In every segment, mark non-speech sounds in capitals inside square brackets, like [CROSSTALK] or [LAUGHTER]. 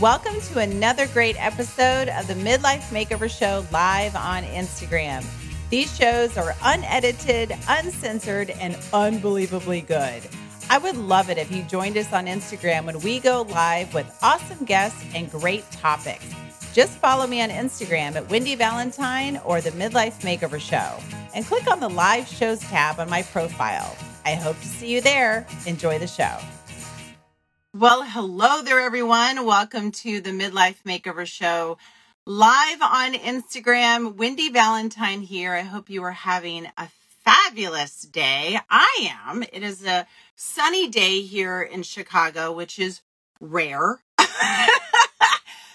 Welcome to another great episode of the Midlife Makeover Show live on Instagram. These shows are unedited, uncensored, and unbelievably good. I would love it if you joined us on Instagram when we go live with awesome guests and great topics. Just follow me on Instagram at Wendy Valentine or the Midlife Makeover Show and click on the live shows tab on my profile. I hope to see you there. Enjoy the show. Well, hello there, everyone. Welcome to the Midlife Makeover Show live on Instagram. Wendy Valentine here. I hope you are having a fabulous day. I am. It is a sunny day here in Chicago, which is rare. [LAUGHS]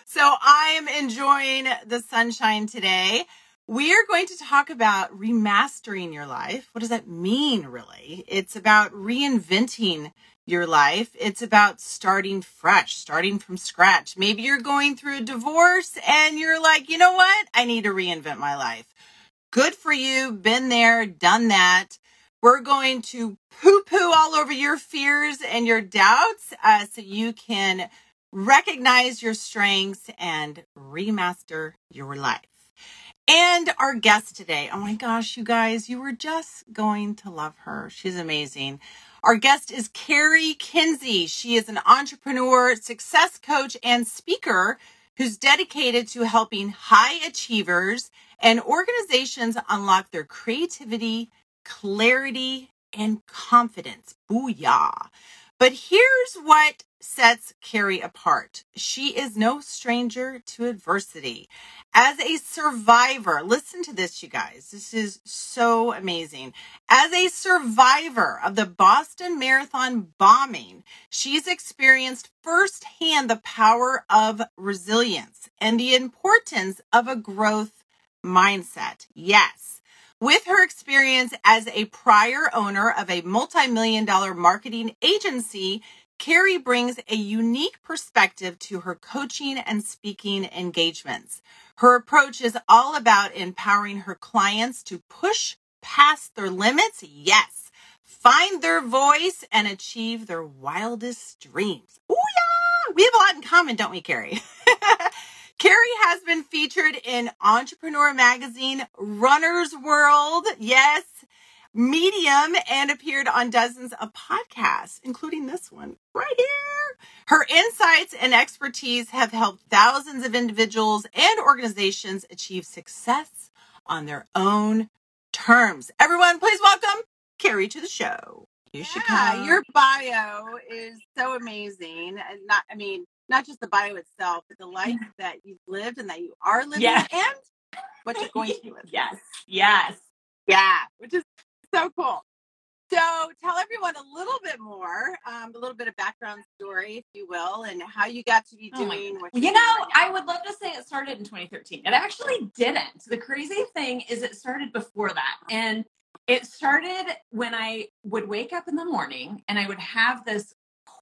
so I am enjoying the sunshine today. We are going to talk about remastering your life. What does that mean, really? It's about reinventing your life. It's about starting fresh, starting from scratch. Maybe you're going through a divorce and you're like, you know what? I need to reinvent my life. Good for you. Been there, done that. We're going to poo poo all over your fears and your doubts uh, so you can recognize your strengths and remaster your life. And our guest today, oh my gosh, you guys, you were just going to love her. She's amazing. Our guest is Cari Kenzie. She is an entrepreneur, success coach, and speaker who's dedicated to helping high achievers and organizations unlock their creativity, clarity, and confidence. Booyah. But here's what sets Cari apart. She is no stranger to adversity. As a survivor, listen to this, you guys. This is so amazing. As a survivor of the Boston Marathon bombing, she's experienced firsthand the power of resilience and the importance of a growth mindset. Yes. With her experience as a prior owner of a multi million dollar marketing agency, Cari brings a unique perspective to her coaching and speaking engagements. Her approach is all about empowering her clients to push past their limits. Yes. Find their voice and achieve their wildest dreams. Oh yeah. We have a lot in common, don't we, Cari? [LAUGHS] Cari has been featured in Entrepreneur Magazine, Runner's World, yes, Medium, and appeared on dozens of podcasts, including this one right here. Her insights and expertise have helped thousands of individuals and organizations achieve success on their own terms. Everyone, please welcome Cari to the show. Here yeah, your bio is so amazing. And not, I mean, not just the bio itself, but the life that you've lived and that you are living yes. and what you're going to do [LAUGHS] yes. Yes. Yeah, which is so cool. So tell everyone a little bit more, um, a little bit of background story, if you will, and how you got to be oh doing oh what you know. Right I would love to say it started in 2013. It actually didn't. The crazy thing is, it started before that, and it started when I would wake up in the morning and I would have this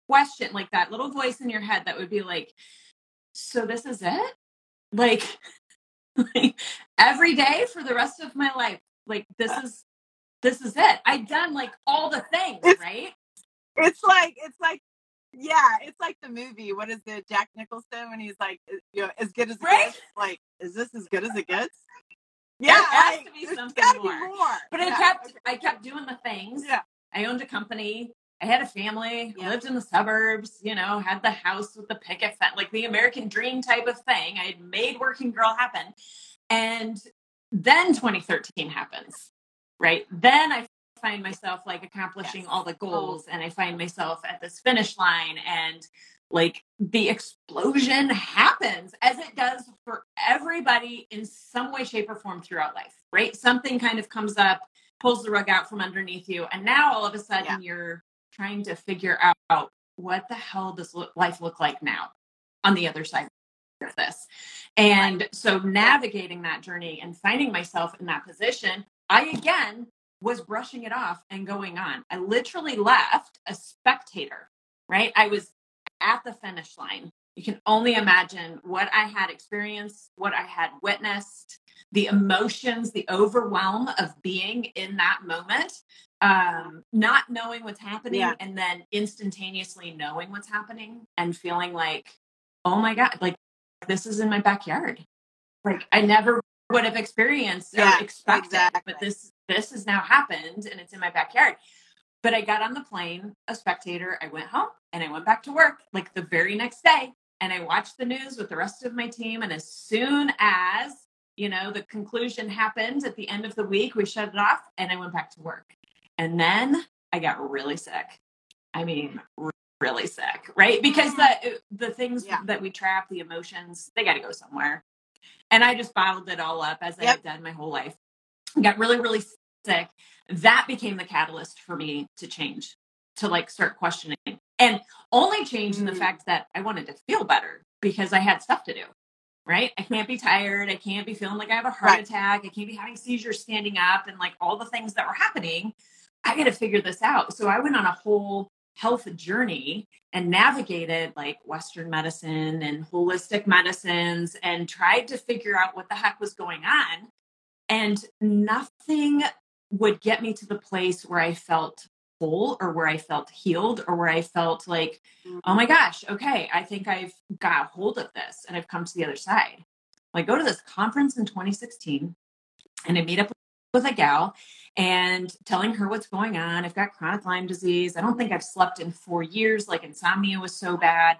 question, like that little voice in your head that would be like, "So this is it?" Like, [LAUGHS] like every day for the rest of my life. Like this uh is this is it. I've done like all the things, it's, right? It's like it's like yeah, it's like the movie. What is it, Jack Nicholson when he's like, you know, as good as it right? gets? Like, is this as good as it gets? Yeah, it has to be something more. more. But yeah. I kept I kept doing the things. Yeah. I owned a company. I had a family. Yeah. lived in the suburbs. You know, had the house with the picket fence, like the American dream type of thing. I had made working girl happen, and then 2013 happens right? Then I find myself like accomplishing yes. all the oh. goals and I find myself at this finish line and like the explosion happens as it does for everybody in some way shape or form throughout life right something kind of comes up pulls the rug out from underneath you and now all of a sudden yeah. you're trying to figure out what the hell does life look like now on the other side of this and so navigating that journey and finding myself in that position I again was brushing it off and going on. I literally left a spectator, right? I was at the finish line. You can only imagine what I had experienced, what I had witnessed, the emotions, the overwhelm of being in that moment, um, not knowing what's happening, yeah. and then instantaneously knowing what's happening and feeling like, oh my God, like this is in my backyard. Like I never would have experienced Yeah, or expected, exactly. but this this has now happened and it's in my backyard. But I got on the plane, a spectator. I went home and I went back to work like the very next day. And I watched the news with the rest of my team. And as soon as, you know, the conclusion happened at the end of the week, we shut it off and I went back to work. And then I got really sick. I mean, really sick, right? Because the the things Yeah. that we trap, the emotions, they got to go somewhere. And I just bottled it all up as I had done my whole life. Got really, really sick. That became the catalyst for me to change, to like start questioning, and only change in the Mm. fact that I wanted to feel better because I had stuff to do. Right? I can't be tired. I can't be feeling like I have a heart Right. attack. I can't be having seizures standing up and like all the things that were happening. I got to figure this out. So I went on a whole health journey and navigated like Western medicine and holistic medicines and tried to figure out what the heck was going on. And nothing would get me to the place where I felt whole or where I felt healed or where I felt like, mm. oh my gosh, okay, I think I've got a hold of this and I've come to the other side. I go to this conference in 2016 and I meet up with a gal and telling her what's going on. I've got chronic Lyme disease. I don't think I've slept in four years. Like insomnia was so bad.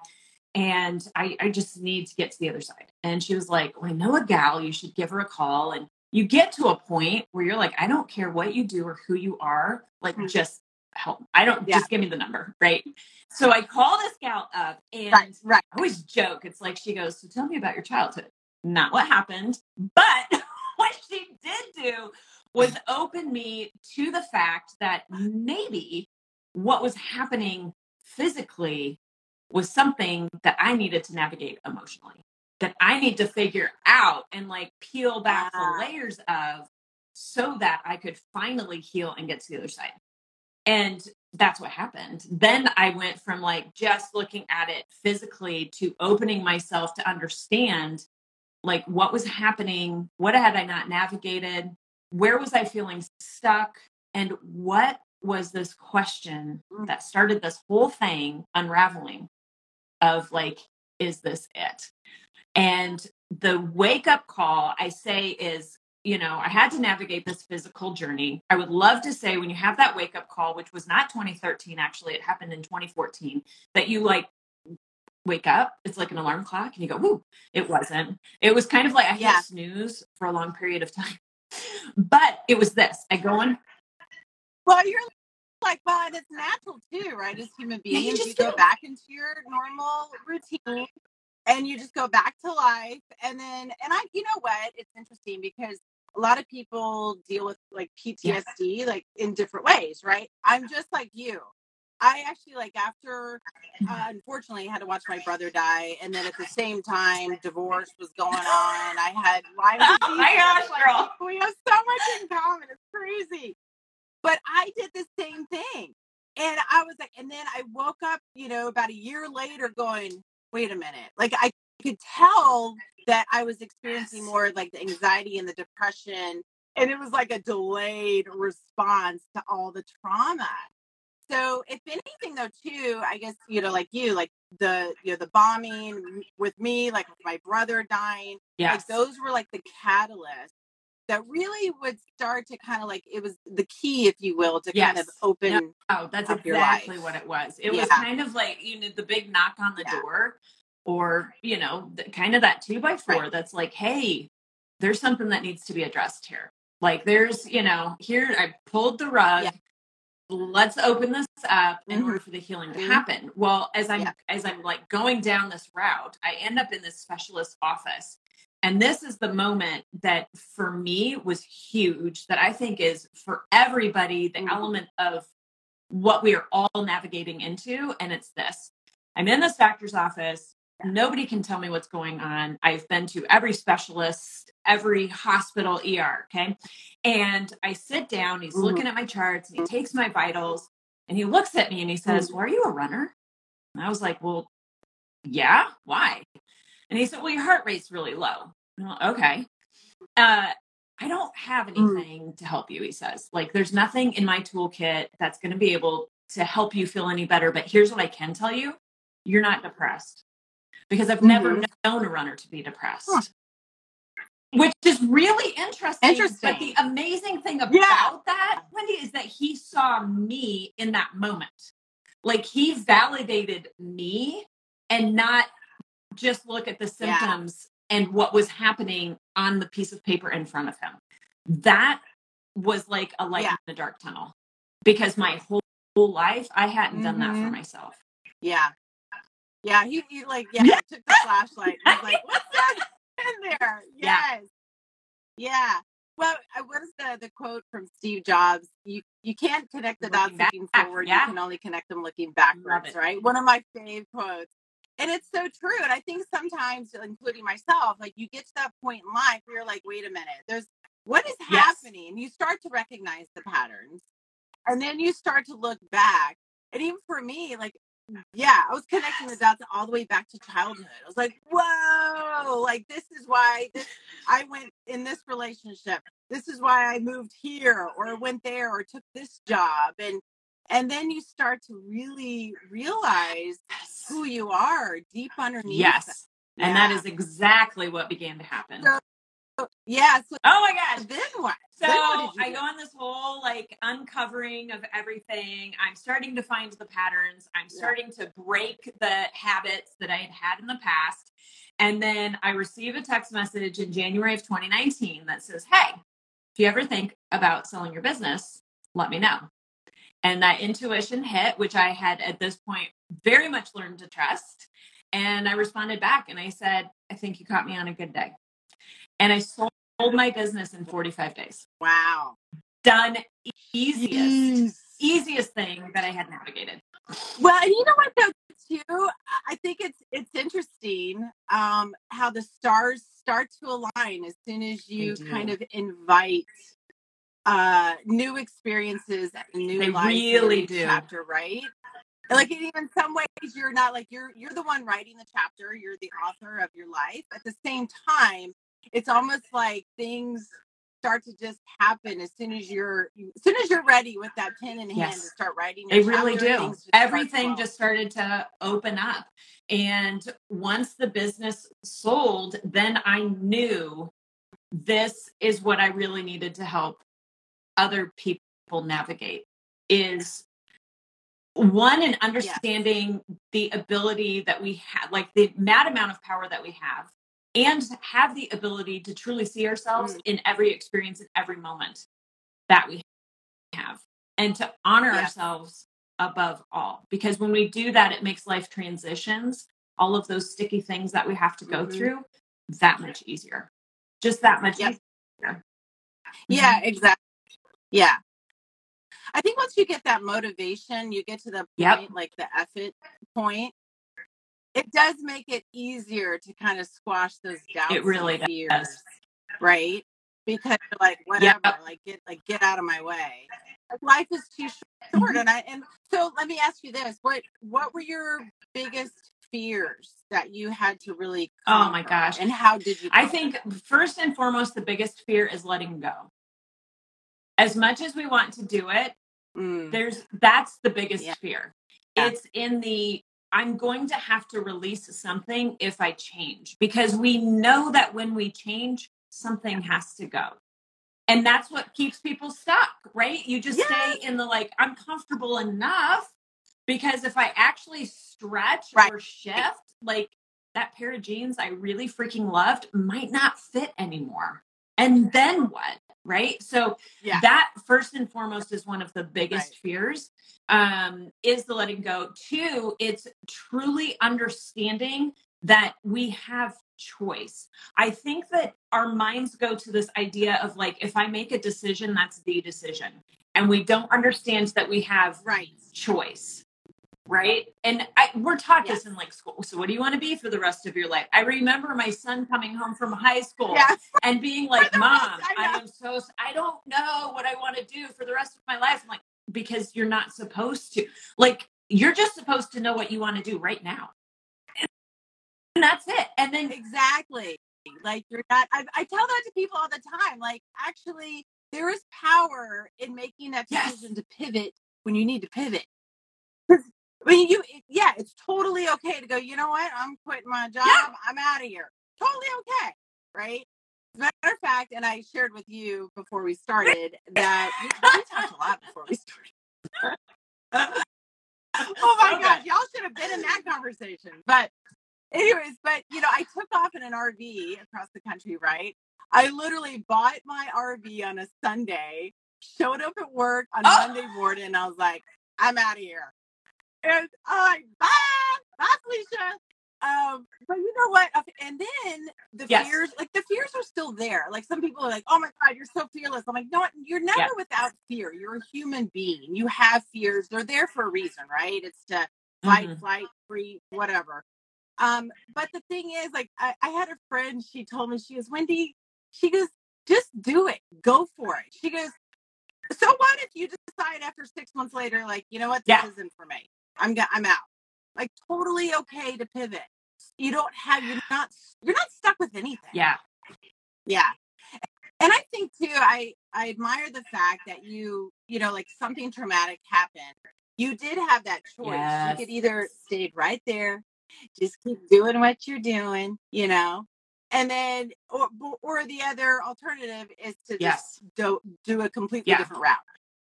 And I, I just need to get to the other side. And she was like, well, I know a gal, you should give her a call. And you get to a point where you're like, I don't care what you do or who you are, like Mhm. just help. I don't Yeah. just give me the number, right? So I call this gal up and Right, right. I always joke. It's like she goes, So tell me about your childhood. Not what happened, but [LAUGHS] what she did do was open me to the fact that maybe what was happening physically was something that I needed to navigate emotionally, that I need to figure out and like peel back the layers of so that I could finally heal and get to the other side. And that's what happened. Then I went from like just looking at it physically to opening myself to understand like what was happening, what had I not navigated, where was I feeling stuck, and what was this question Mm. that started this whole thing unraveling of like, is this it? And the wake up call I say is, you know, I had to navigate this physical journey. I would love to say when you have that wake up call, which was not 2013, actually, it happened in 2014, that you like wake up. It's like an alarm clock and you go, whoo. It wasn't. It was kind of like I Yeah. snooze for a long period of [LAUGHS] time. But it was this. I go in, Well, you're like, well, it's natural too, right? As human Yeah, you beings, just you go back into your normal routine and you just go back to life. And then, and I, you know what? It's interesting because a lot of people deal with like Yeah. PTSD like in different ways, right? I'm just like you. I actually like after, uh, unfortunately, had to watch my brother die, and then at the same time, divorce was going on. I had Lyme disease. [LAUGHS] Oh my gosh, Like, girl. [LAUGHS] we have so much in common. It's crazy. But I did the same thing. And I was like, and then I woke up, you know, about a year later going, wait a minute. Like I could tell that I was experiencing more like the anxiety and the depression. And it was like a delayed response to all the trauma. So if anything though, too, I guess, you know, like you, like the you know, the bombing with me, like with my brother dying, Yes. like those were like the catalyst that really would start to kind of like it was the key, if you will, to kind of Yes. open Oh, that's exactly what it was. It was kind of like you know the big knock on the Yeah. door, or you know, the, kind of that two by four. Right. That's like, hey, there's something that needs to be addressed here. Like, there's you know, here I pulled the rug. Yeah. Let's open this up in Mhm. order for the healing to Mhm. happen. Well, as I'm Yeah. as I'm like going down this route, I end up in this specialist office. And this is the moment that for me was huge, that I think is for everybody the Mhm. element of what we are all navigating into. And it's this I'm in this doctor's office. Nobody can tell me what's going on. I've been to every specialist, every hospital, ER. Okay. And I sit down, he's Mhm. looking at my charts, and he takes my vitals, and he looks at me and he says, Well, are you a runner? And I was like, Well, yeah, why? And he said, Well, your heart rate's really low. Well, okay. Uh, I don't have Mm. anything to help you, he says. Like, there's nothing in my toolkit that's going to be able to help you feel any better. But here's what I can tell you you're not depressed. Because I've never mm-hmm. known a runner to be depressed. Huh. Which is really interesting. Interesting. But the amazing thing about yeah. that, Wendy, is that he saw me in that moment. Like he validated me and not just look at the symptoms yeah. and what was happening on the piece of paper in front of him. That was like a light yeah. in the dark tunnel because my whole, whole life I hadn't mm-hmm. done that for mm-hmm. myself. Yeah. Yeah. He, he like, yeah, he took the flashlight and was like, what's that [LAUGHS] in there? [LAUGHS] Yes. Yeah. yeah. Well, uh, what is the the quote from Steve Jobs? You you can't connect the looking dots looking forward. Yeah. You can only connect them looking backwards. Right. One of my fave quotes. And it's so true. And I think sometimes, including myself, like you get to that point in life where you're like, wait a minute, there's what is yes. happening? And you start to recognize the patterns. And then you start to look back. And even for me, like, yeah, I was connecting the dots all the way back to childhood. I was like, whoa, like this is why this I went in this relationship. This is why I moved here or went there or took this job. And and then you start to really realize who you are deep underneath. Yes. And that is exactly what began to happen. So, Oh, yeah. So oh my gosh. Then what? So then what I go on this whole like uncovering of everything. I'm starting to find the patterns. I'm starting yeah. to break the habits that I had had in the past. And then I receive a text message in January of 2019 that says, Hey, if you ever think about selling your business, let me know. And that intuition hit, which I had at this point very much learned to trust. And I responded back and I said, I think you caught me on a good day. And I sold my business in 45 days. Wow. Done easiest, easiest thing that I had navigated. Well, and you know what though too? I think it's it's interesting um how the stars start to align as soon as you kind of invite uh new experiences and new they life really do. chapter, right? Like in even some ways you're not like you're you're the one writing the chapter, you're the author of your life. At the same time, it's almost like things start to just happen as soon as you're as soon as you're ready with that pen in hand yes. to start writing. They really do. Just Everything just started to open up. And once the business sold, then I knew this is what I really needed to help other people navigate is one in understanding yes. the ability that we have like the mad amount of power that we have and have the ability to truly see ourselves mm. in every experience in every moment that we have and to honor yes. ourselves above all because when we do that it makes life transitions all of those sticky things that we have to go mm-hmm. through that much easier just that much yep. easier yeah mm-hmm. exactly yeah. I think once you get that motivation, you get to the point, yep. like the effort point, it does make it easier to kind of squash those doubts. It really fears, does. Right? Because like whatever, yep. like get like get out of my way. life is too short. Mm-hmm. And I and so let me ask you this. What what were your biggest fears that you had to really Oh my gosh. And how did you I think first and foremost the biggest fear is letting go as much as we want to do it, mm. there's that's the biggest yeah. fear. Yeah. It's in the I'm going to have to release something if I change because we know that when we change, something has to go. And that's what keeps people stuck, right? You just yes. stay in the like, I'm comfortable enough because if I actually stretch right. or shift, like that pair of jeans I really freaking loved might not fit anymore. And then what? Right? So yeah. that first and foremost is one of the biggest right. fears um, is the letting go. Two it's truly understanding that we have choice. I think that our minds go to this idea of like if i make a decision that's the decision and we don't understand that we have right. choice right? And I, we're taught yes. this in like school. So, what do you want to be for the rest of your life? I remember my son coming home from high school yes. [LAUGHS] and being like, "Mom, I, I, am so I don't know what I want to do for the rest of my life." I'm like, because you're not supposed to. Like, you're just supposed to know what you want to do right now, and that's it. And then exactly, like you're not. I, I tell that to people all the time. Like, actually, there is power in making that decision yes. to pivot when you need to pivot I mean, you, yeah, it's totally okay to go, you know what? I'm quitting my job. Yeah. I'm out of here. Totally okay. Right. As a matter of fact, and I shared with you before we started that we, talked a lot before we started. oh my gosh, y'all should have been in that conversation. But anyways, but you know, I took off in an RV across the country, right? I literally bought my RV on a Sunday, showed up at work on Oh. Monday morning, and I was like, I'm out of here. And I'm like, bye, bye, Felicia. Um, but you know what? And then the Yes. fears, like the fears are still there. Like some people are like, oh my God, you're so fearless. I'm like, no, you're never Yeah. without fear. You're a human being. You have fears. They're there for a reason, right? It's to fight, Mhm. flight, free, whatever. Um, but the thing is, like, I, I had a friend, she told me, she goes, Wendy, she goes, just do it. Go for it. She goes, so what if you decide after six months later, like, you know what, this Yeah. isn't for me. I'm go- I'm out. Like totally okay to pivot. You don't have you're not you're not stuck with anything. Yeah. Yeah. And I think too, I I admire the fact that you, you know, like something traumatic happened. You did have that choice. Yes. You could either stayed right there, just keep doing what you're doing, you know, and then or or the other alternative is to just do do a completely Yeah. different route.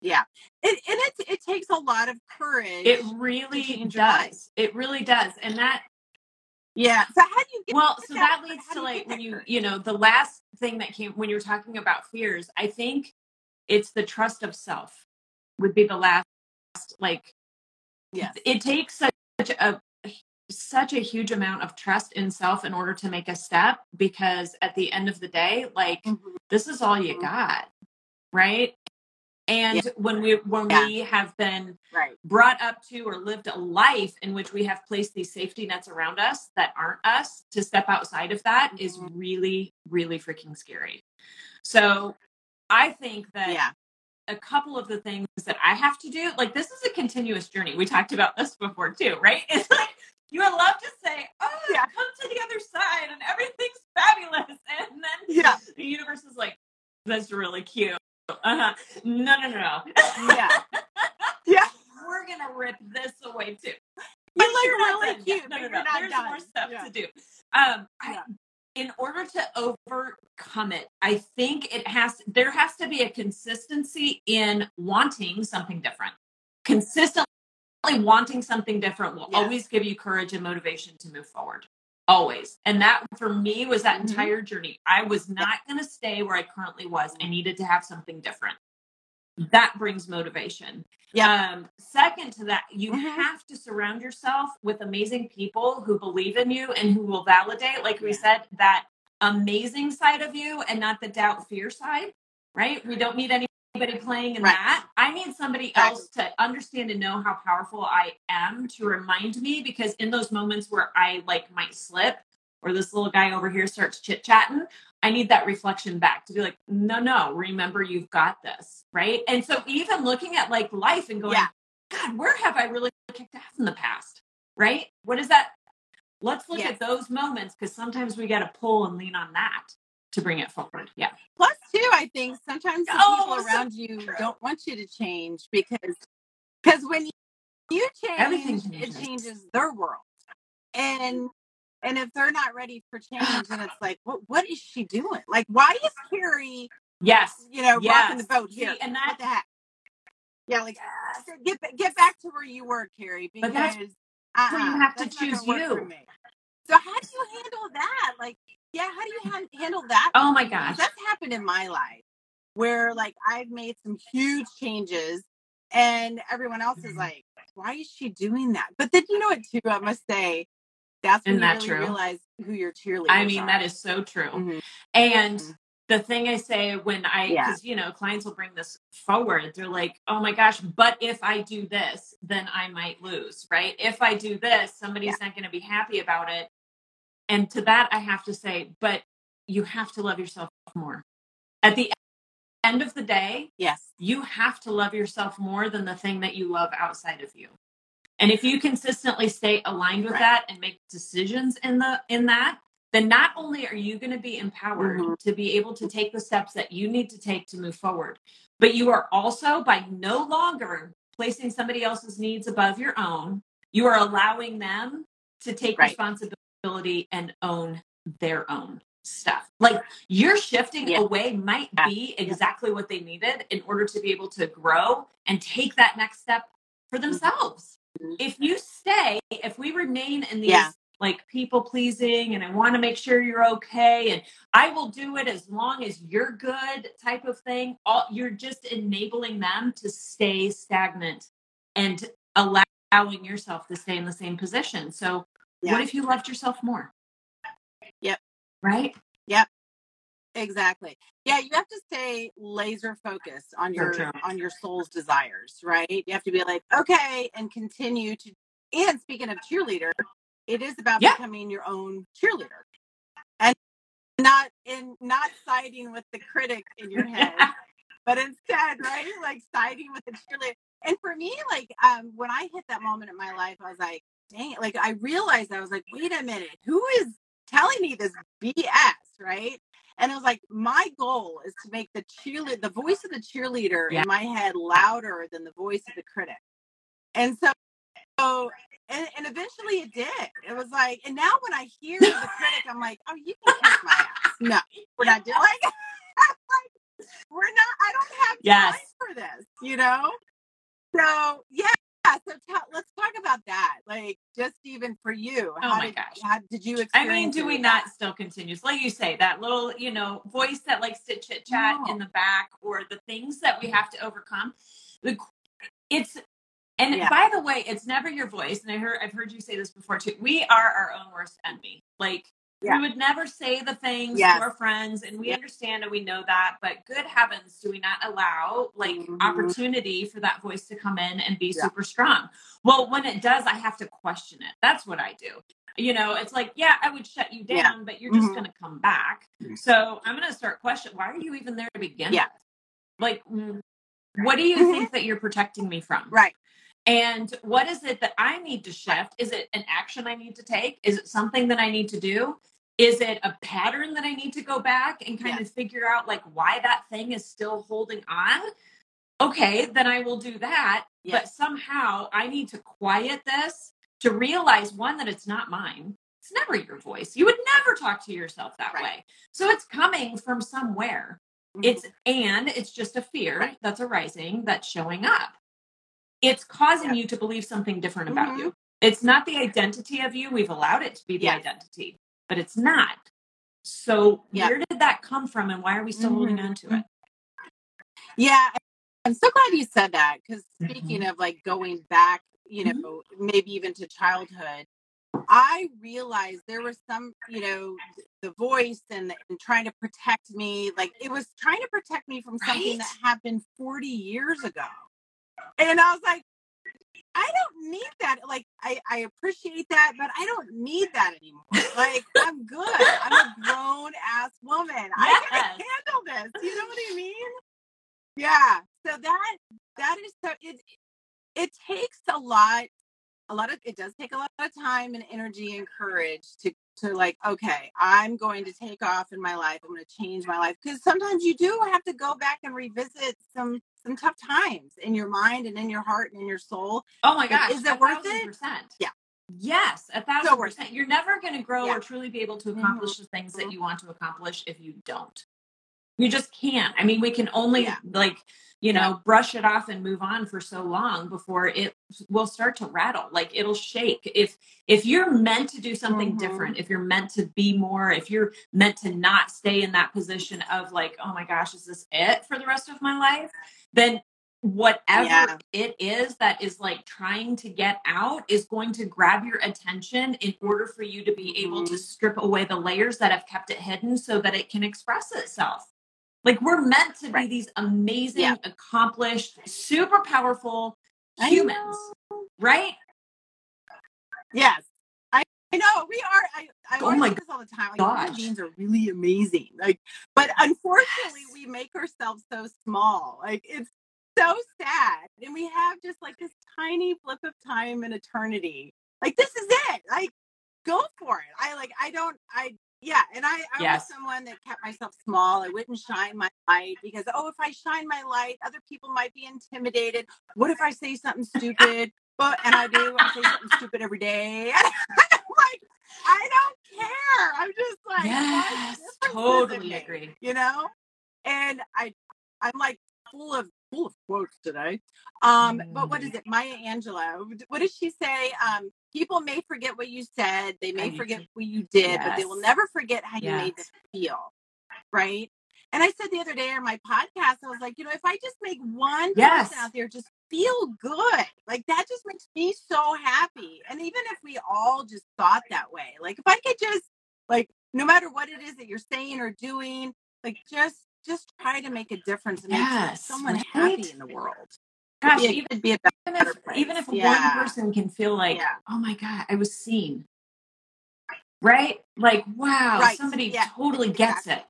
Yeah. It, and it it takes a lot of courage. It really change your life. does. It really does. And that yeah. So how do you get well, so that- that leads to like when you courage? you know, the last thing that came when you're talking about fears, I think it's the trust of self would be the last like Yes. it takes such a such a huge amount of trust in self in order to make a step because at the end of the day like Mhm. this is all you Mhm. got right and when we when Yeah. we have been Right. brought up to or lived a life in which we have placed these safety nets around us that aren't us to step outside of that is Mhm. really really freaking scary so i think that Yeah. a couple of the things that I have to do, like this is a continuous journey. We talked about this before too, right? [LAUGHS] It's like you would love to say, "Oh, Yeah. come to the other side and everything's fabulous," [LAUGHS] and then Yeah. the universe is like, "That's really cute." Uh-huh. No, no, no, no. Yeah. [LAUGHS] Yeah. We're gonna rip this away too. You look you're not really done yet. cute, No, no, you're no. not There's done. more stuff Yeah. to do. Um, I, in order to overcome it, I think it has there has to be a consistency in wanting something different. Consistently wanting something different will Yes. always give you courage and motivation to move forward. Always. And that for me was that Mhm. entire journey. I was not going to stay where I currently was. I needed to have something different. That brings motivation. Yeah. Um, second to that, you Mhm. have to surround yourself with amazing people who believe in you and who will validate, like we said, that amazing side of you and not the doubt fear side, right? We don't need anybody playing in Right. that. I need somebody else to understand and know how powerful I am to remind me because in those moments where I like might slip or this little guy over here starts chit chatting, I need that reflection back to be like, no, no, remember you've got this, right? And so even looking at like life and going, Yeah. God, where have I really kicked ass in the past, right? What is that? Let's look Yes. at those moments because sometimes we got to pull and lean on that to bring it forward. Yeah. Plus, too, I think sometimes the Oh, people so around you true. don't want you to change because because when you, you change Everything change, it changes. changes their world, and and if they're not ready for change, then it's like, what what is she doing? Like, why is Cari, Yes. you know, rocking the Yes. boat See, here? and what that- the heck? Yeah, like get get back to where you were, Cari, because But that's uh-uh, where you uh-uh, have to that's not gonna choose you. So how do you handle that? Like, yeah, how do you han- handle that? Oh my gosh. that's happened in my life where like I've made some huge changes and everyone else Mm-hmm. is like, why is she doing that? But then you know what too, I must say, that's when Isn't you that really true? realize who your cheerleaders I mean, are. that is so true. Mhm. And Mhm. the thing I say when I, Yeah. because, you know, clients will bring this forward, they're like, oh my gosh, but if I do this, then I might lose, right? If I do this, somebody's not going to be happy about it. And to that, I have to say, but you have to love yourself more. At the end of the day, Yes. you have to love yourself more than the thing that you love outside of you. And if you consistently stay aligned with Right. that and make decisions in the in that, then not only are you going to be empowered Mhm. to be able to take the steps that you need to take to move forward, but you are also by no longer placing somebody else's needs above your own You are allowing them to take right. responsibility and own their own stuff. Like you're shifting yeah. away might yeah. be exactly yeah. what they needed in order to be able to grow and take that next step for mm-hmm. themselves. Mm-hmm. If you stay, if we remain in these like people pleasing and I want to make sure you're okay and I will do it as long as you're good type of thing, all you're just enabling them to stay stagnant and allowing yourself to stay in the same position. So what if you loved yourself more? Yep. Right? Yep. Exactly. Yeah, you have to stay laser focused on your on your soul's desires, right? You have to be like, okay, and continue to and speaking of cheerleader, it is about yeah. becoming your own cheerleader. And not in not siding with the critic in your [LAUGHS] head, but instead, right? Like siding with the cheerleader. And for me, like um when I hit that moment in my life, I was like, dang, like I realized I was like, wait a minute, who is telling me this BS, right? And it was like my goal is to make the cheerleader, the voice of the cheerleader yeah. in my head louder than the voice of the critic. And so, so and, and eventually it did. It was like, and now when I hear the critic, I'm like, oh, you can kiss my ass. No, we're not doing like, [LAUGHS] like we're not. I don't have yes. time for this, you know. So yeah, yeah, so let's talk about that. Like, just even for you, oh my did, gosh, how did you? I mean, do we not still continue? Like you say, that little, you know, voice that likes to chit chat no. in the back, or the things that we have to overcome. The it's and yeah. by the way, it's never your voice. And I heard I've heard you say this before too. We are our own worst enemy. Like yeah. we would never say the things yes. to our friends, and we yeah. understand and we know that. But good heavens, do we not allow like mm-hmm. opportunity for that voice to come in and be super strong? Well, when it does, I have to question it. That's what I do. You know, it's like, yeah, I would shut you down, but you're just mm-hmm. going to come back. Mm-hmm. So I'm going to start questioning why are you even there to begin yeah. with? Like, mm, what do you mm-hmm. think that you're protecting me from? Right. And what is it that I need to shift? Is it an action I need to take? Is it something that I need to do? Is it a pattern that I need to go back and kind yeah. of figure out like why that thing is still holding on? Okay, then I will do that. But somehow I need to quiet this to realize one, that it's not mine. It's never your voice. You would never talk to yourself that right. way. So it's coming from somewhere. Mm-hmm. It's and it's just a fear right. that's arising that's showing up it's causing yeah. you to believe something different about mm-hmm. you. It's not the identity of you. We've allowed it to be the yes. identity, but it's not. So yeah. where did that come from and why are we still mm-hmm. holding on to it? Yeah. I'm so glad you said that because speaking mm-hmm. of like going back, you mm-hmm. know, maybe even to childhood, I realized there was some, you know, the voice and, and, trying to protect me. Like it was trying to protect me from something right? that happened 40 years ago. And I was like, I don't need that. Like, I, I appreciate that, but I don't need that anymore. Like, [LAUGHS] I'm good. I'm a grown ass woman. Yes. I can handle this. You know what I mean? Yeah. So that that is so it it takes a lot a lot of it does take a lot of time and energy and courage to to like okay i'm going to take off in my life i'm going to change my life because sometimes you do have to go back and revisit some some tough times in your mind and in your heart and in your soul. Oh my gosh. Is it worth it? Percent. Yeah. Yes, a thousand so percent. You're never going to grow yeah. or truly be able to accomplish the things that mm-hmm. you want to accomplish if you don't. You just can't. I mean, we can only yeah. like, you know, brush it off and move on for so long before it will start to rattle. Like it'll shake. If if you're meant to do something mm-hmm. different, if you're meant to be more, if you're meant to not stay in that position of like, oh my gosh, is this it for the rest of my life? then whatever yeah. it is that is like trying to get out is going to grab your attention in order for you to be able mm-hmm. to strip away the layers that have kept it hidden so that it can express itself. Like we're meant to right. be these amazing, yeah. accomplished, super powerful humans, right? Yes. I know we are. I, I oh my this all the time. Like gosh. human beings are really amazing. Like, but unfortunately, yes. we make ourselves so small. Like, it's so sad, and we have just like this tiny flip of time and eternity. Like, this is it. Like, go for it. I like. I don't. I yeah, and I, I yes. was someone that kept myself small. I wouldn't shine my light because, oh, if I shine my light, other people might be intimidated. What if I say something stupid? but and I do. I say something stupid every day. [LAUGHS] like, I don't care. I'm just like, yes, totally agree. You know, and I, I'm like full of full of quotes today. Um, mm. but what is mm. it? Maya Angelou. What does she say? Um, people may forget what you said, they may forget what you did, yes. but they will never forget how you yes. made them feel. Right. And I said the other day on my podcast, I was like, you know, if I just make one yes. person out there just feel good, like that just makes me so happy. And even if we all just thought that way, like if I could just, like, no matter what it is that you're saying or doing, like just just try to make a difference and yes, make someone right? happy in the world. Gosh, be, even, be even if, even if yeah. one person can feel like, yeah. oh my God, I was seen. Right? Like, wow, right. somebody yeah. totally gets exactly. it.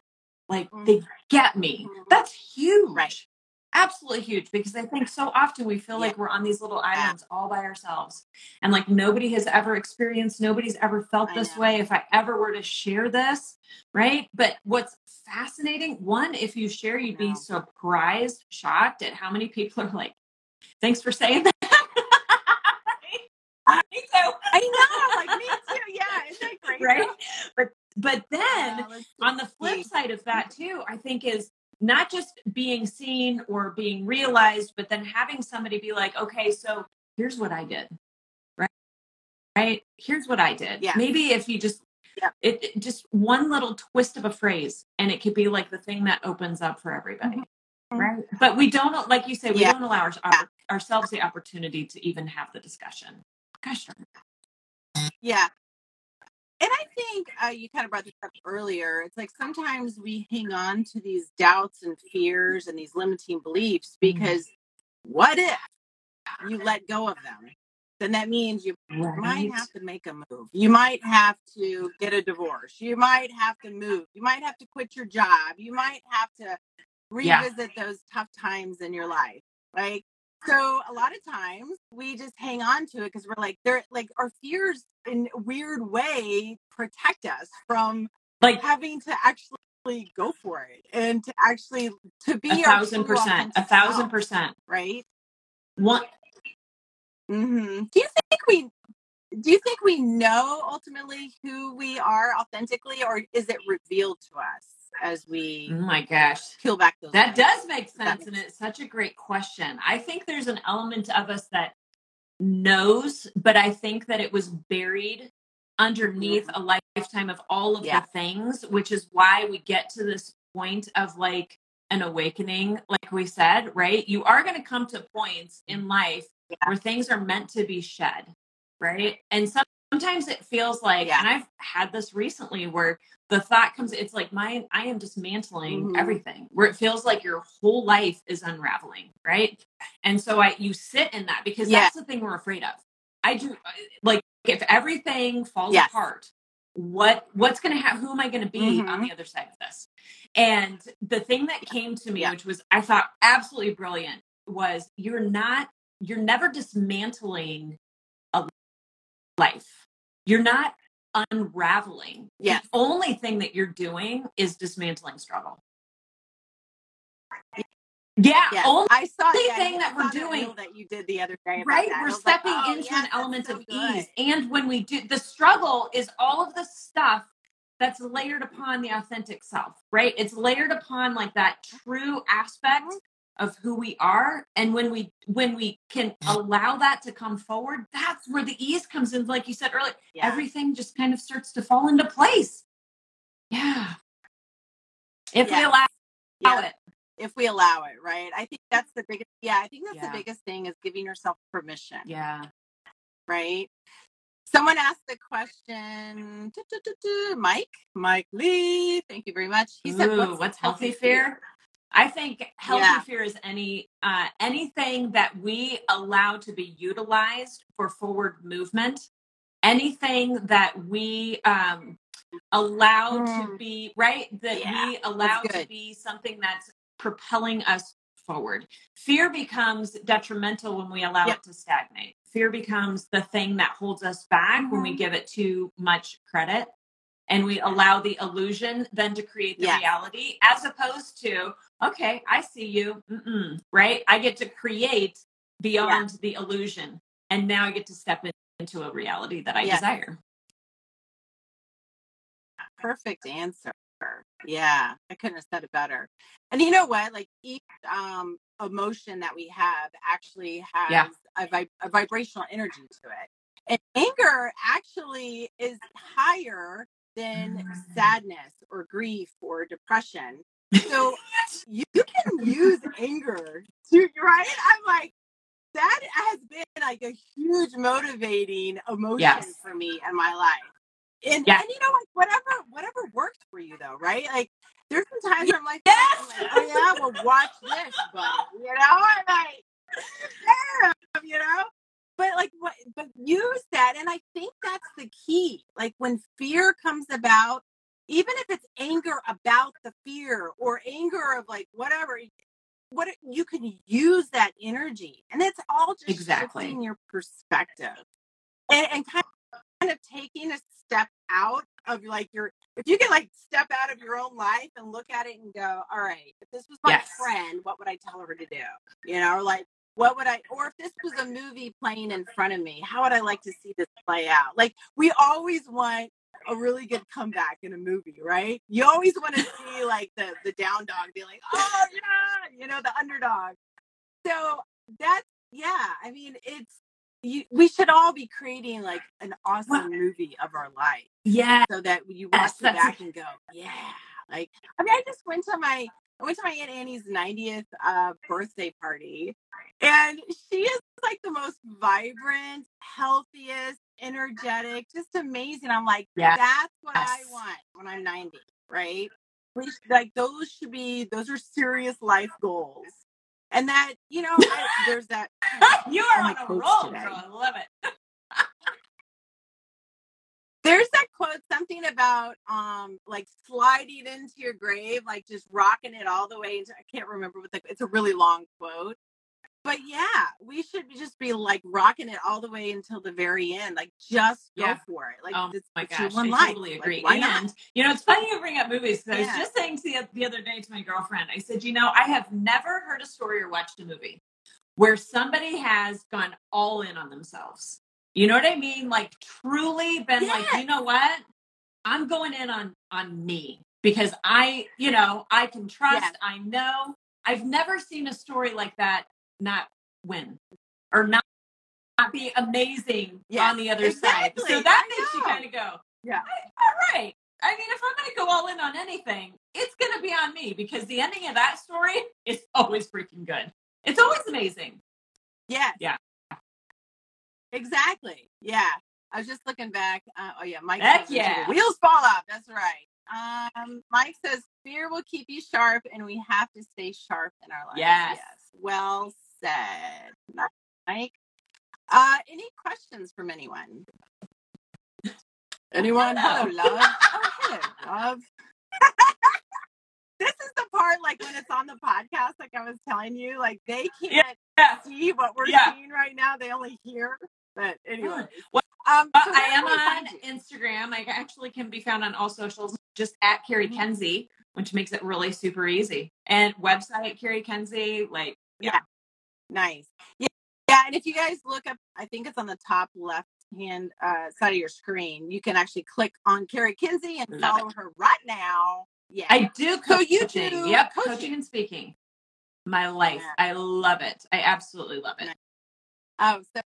Like mm-hmm. they get me. Mm-hmm. That's huge. Right. Absolutely huge because I think so often we feel like we're on these little islands all by ourselves. And like nobody has ever experienced, nobody's ever felt I this know. way. If I ever were to share this, right? But what's fascinating, one, if you share, you'd be surprised, shocked at how many people are like, thanks for saying that. [LAUGHS] me too. I know, like me too. Yeah, isn't that great? [LAUGHS] Right. But but then yeah, on the flip side of that too, I think is not just being seen or being realized, but then having somebody be like, okay, so here's what I did. Right. Right. Here's what I did. Yeah. Maybe if you just yeah. It, it, just one little twist of a phrase and it could be like the thing that opens up for everybody mm-hmm. Right but we don't like you say we yeah. don't allow our, our, ourselves the opportunity to even have the discussion gosh yeah and I think uh, you kind of brought this up earlier. It's like sometimes we hang on to these doubts and fears and these limiting beliefs mm-hmm. because mm-hmm. what if you let go of them? Then that means you right. might have to make a move. You might have to get a divorce. You might have to move. You might have to quit your job. You might have to revisit yeah. those tough times in your life. Like so a lot of times we just hang on to it because we're like they're like our fears in a weird way protect us from like having to actually go for it and to actually to be a thousand percent a thousand percent right one mm-hmm. do you think we do you think we know ultimately who we are authentically or is it revealed to us as we oh my gosh. peel back those that does make sense and it's such a great question. I think there's an element of us that knows but i think that it was buried underneath mm-hmm. a lifetime of all of yeah. the things which is why we get to this point of like an awakening like we said right? You are going to come to points in life yeah. where things are meant to be shed right? And some sometimes it feels like yeah. and i've had this recently where the thought comes it's like my i am dismantling mm-hmm. everything where it feels like your whole life is unraveling right and so i you sit in that because yeah. that's the thing we're afraid of i do uh, like if everything falls yes. apart what what's going to happen who am i going to be mm-hmm. on the other side of this and the thing that came to me yeah. which was i thought absolutely brilliant was you're not you're never dismantling a life you're not unraveling. Yeah. The only thing that you're doing is dismantling struggle. Yeah, only I saw the yeah, thing that we're doing that you did the other day. Right, we're stepping like, oh, into an element so of good. ease, and when we do the struggle is all of the stuff that's layered upon the authentic self. Right, it's layered upon like that true aspect mm-hmm of who we are and when we when we can mm. allow that to come forward that's where the ease comes in like you said earlier yeah. everything just kind of starts to fall into place. Yeah. If yeah. we allow, yeah. it. If we allow it right? I think that's the biggest yeah i think that's the biggest thing is giving yourself permission. Yeah. Right? Someone asked the question. Mike? Mike lee thank you very much. He Ooh, said what's, what's healthy, healthy fear? fear? I think healthy yeah. fear is any uh, anything that we allow to be utilized for forward movement, anything that we um, allow mm. to be right that yeah, we allow to be something that's propelling us forward. Fear becomes detrimental when we allow yep. it to stagnate. Fear becomes the thing that holds us back mm-hmm. when we mm-hmm. give it too much credit and we allow the illusion then to create the yes. reality as opposed to okay i see you Mm-mm, right i get to create beyond the illusion And now I get to step into a reality that I yes. desire. Perfect answer. Yeah, I couldn't have said it better. And you know what? Like each um, emotion that we have actually has yeah. a, vib- a vibrational energy to it. And anger actually is higher than mm. sadness or grief or depression. So [LAUGHS] you can use anger to right. I'm like, that has been like a huge motivating emotion yes. for me in my life. And, yeah. and you know, like whatever whatever works for you though, right? Like there's some times where I'm like, yes! I'm like oh yeah, well watch this, but you know, I'm [LAUGHS] like, damn, you know. But like what but use that. And I think that's the key. Like when fear comes about, even if it's anger about the fear or anger of like whatever, what you can use that energy. And it's all just exactly. shifting your perspective. And, and kind of taking a step out of like your if you can like step out of your own life and look at it and go, all right, if this was my yes. friend, what would I tell her to do? You know, or like what would I or if this was a movie playing in front of me, how would I like to see this play out? Like we always want a really good comeback in a movie, right? You always want to [LAUGHS] see like the the down dog be like, oh yeah, you know, the underdog. So that's yeah, I mean it's you, we should all be creating like an awesome movie of our life. Yeah. So that you watch it back and go, yeah. Like, I mean, I just went to my, I went to my Aunt Annie's 90th uh, birthday party and she is like the most vibrant, healthiest, energetic, just amazing. I'm like, yeah. that's what yes. I want when I'm 90, right? Like those should be, those are serious life goals and that you know I, there's that [LAUGHS] you are on a roll today. girl i love it [LAUGHS] there's that quote something about um like sliding into your grave like just rocking it all the way into i can't remember what the it's a really long quote but yeah, we should just be like rocking it all the way until the very end. Like, just go yeah. for it. Like, oh my gosh, I life. totally agree. Like, and not? you know, it's funny you bring up movies because yeah. I was just saying to the, the other day to my girlfriend, I said, you know, I have never heard a story or watched a movie where somebody has gone all in on themselves. You know what I mean? Like, truly been yes. like, you know what? I'm going in on on me because I, you know, I can trust. Yes. I know. I've never seen a story like that not win or not, not be amazing yes, on the other exactly. side. So that makes you kind of go, yeah, all right. I mean, if I'm going to go all in on anything, it's going to be on me because the ending of that story is always freaking good. It's always amazing. Yeah. Yeah. Exactly. Yeah. I was just looking back. Uh, oh yeah, Mike. Heck yeah. Wheels fall off. That's right. Um, Mike says fear will keep you sharp, and we have to stay sharp in our lives. Yes. Yes. Well said. Mike. Uh, any questions from anyone? Anyone? Hello, love. Oh, hello, [LAUGHS] love. this is the part, like when it's on the podcast, like I was telling you, like they can't yeah. see what we're yeah. seeing right now; they only hear. But anyway, well, um, so I am on Instagram. I actually can be found on all socials, just at Cari mm-hmm. Kenzie, which makes it really super easy. And website Cari Kenzie, like yeah. yeah. Nice. Yeah. Yeah. And if you guys look up, I think it's on the top left hand uh, side of your screen, you can actually click on Cari Kenzie and Love follow it. her right now. Yeah. I do coach so you do yep, coaching. coaching and speaking. My life. Yeah. I love it. I absolutely love it. Oh, so,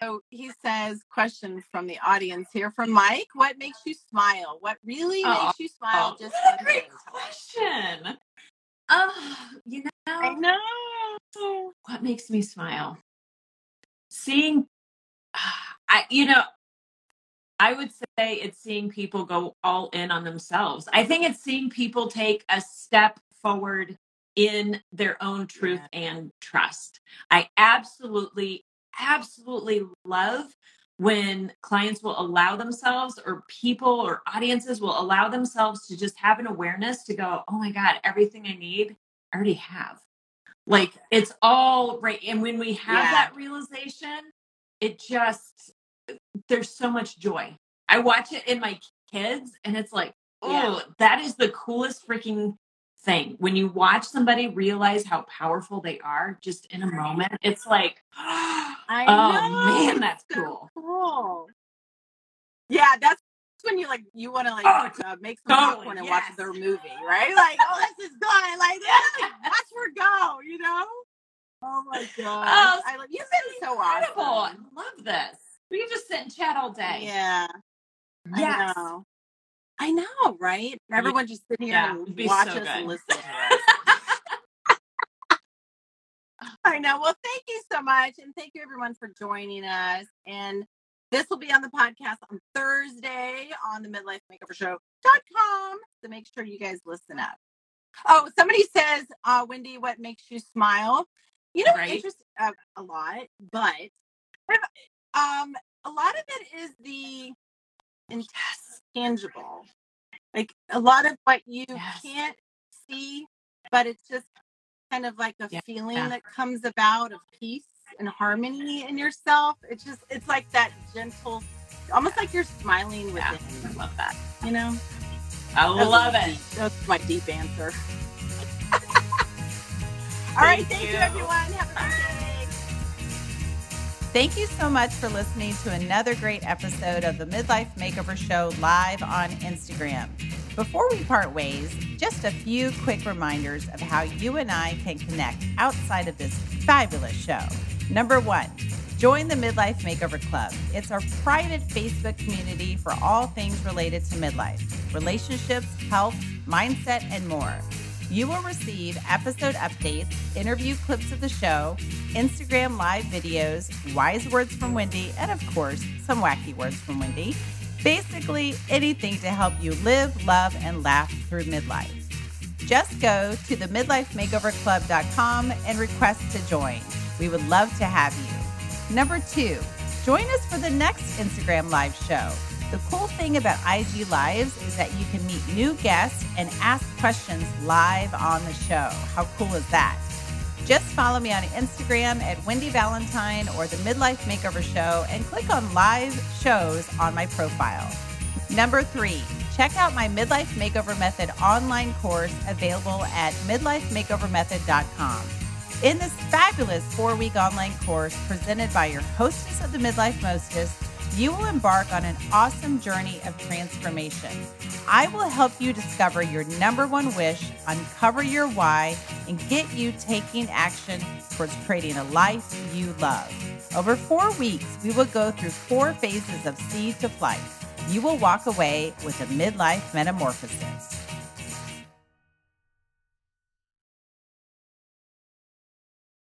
so he says, question from the audience here from Mike. What makes you smile? What really oh, makes you smile? Oh, just what a great question. Oh, you know, I know. What makes me smile? Seeing, [SIGHS] I, you know, I would say it's seeing people go all in on themselves. I think it's seeing people take a step forward in their own truth yeah. and trust. I absolutely, absolutely love when clients will allow themselves or people or audiences will allow themselves to just have an awareness to go, oh my God, everything I need, I already have. Like it's all right. And when we have yeah. that realization, it just, there's so much joy. I watch it in my kids and it's like, oh, yeah. that is the coolest freaking thing. When you watch somebody realize how powerful they are just in a moment, it's like, [GASPS] oh man, that's so cool. cool. Yeah, that's when you like you want to like Oh, uh, make some totally, popcorn and yes. watch their movie, right? Like, oh, this is good. Like, [LAUGHS] watch her go. You know? Oh my god! Oh, I love you've been so Incredible. I love this. We can just sit and chat all day. Yeah, Yes. I know. Right? Everyone just sit here Yeah, and watch so us and listen to us. [LAUGHS] I know. Well, thank you so much. And thank you everyone for joining us. And this will be on the podcast on Thursday on the Midlife Makeover Show.com. So make sure you guys listen up. Oh, somebody says, uh, Wendy, what makes you smile? You know, Right. interest uh, a lot, but um, a lot of it is the intangible. Like a lot of what you Yes. can't see, but it's just kind of like a Yeah. feeling Yeah. that comes about of peace and harmony in yourself. It's just, it's like that gentle, almost like you're smiling Yeah. within, I love that. you know? I That was love it. deep- That's my deep answer. [LAUGHS] All right, Thank thank you, you. everyone. Have a great day. Thank you so much for listening to another great episode of the Midlife Makeover Show live on Instagram. Before we part ways, just a few quick reminders of how you and I can connect outside of this fabulous show. Number one, join the Midlife Makeover Club. It's our private Facebook community for all things related to midlife, relationships, health, mindset, and more. You will receive episode updates, interview clips of the show, Instagram live videos, wise words from Wendy, and of course, some wacky words from Wendy. Basically, anything to help you live, love, and laugh through midlife. Just go to the midlifemakeoverclub.com and request to join. We would love to have you. Number two, join us for the next Instagram live show. The cool thing about IG Lives is that you can meet new guests and ask questions live on the show. How cool is that? Just follow me on Instagram at Wendy Valentine or the Midlife Makeover Show and click on live shows on my profile. Number three, check out my Midlife Makeover Method online course available at midlifemakeovermethod.com. In this fabulous four week online course presented by your hostess of the Midlife Mostess, you will embark on an awesome journey of transformation. I will help you discover your number one wish, uncover your why, and get you taking action towards creating a life you love. Over four weeks, we will go through four phases of seed to flight. You will walk away with a midlife metamorphosis.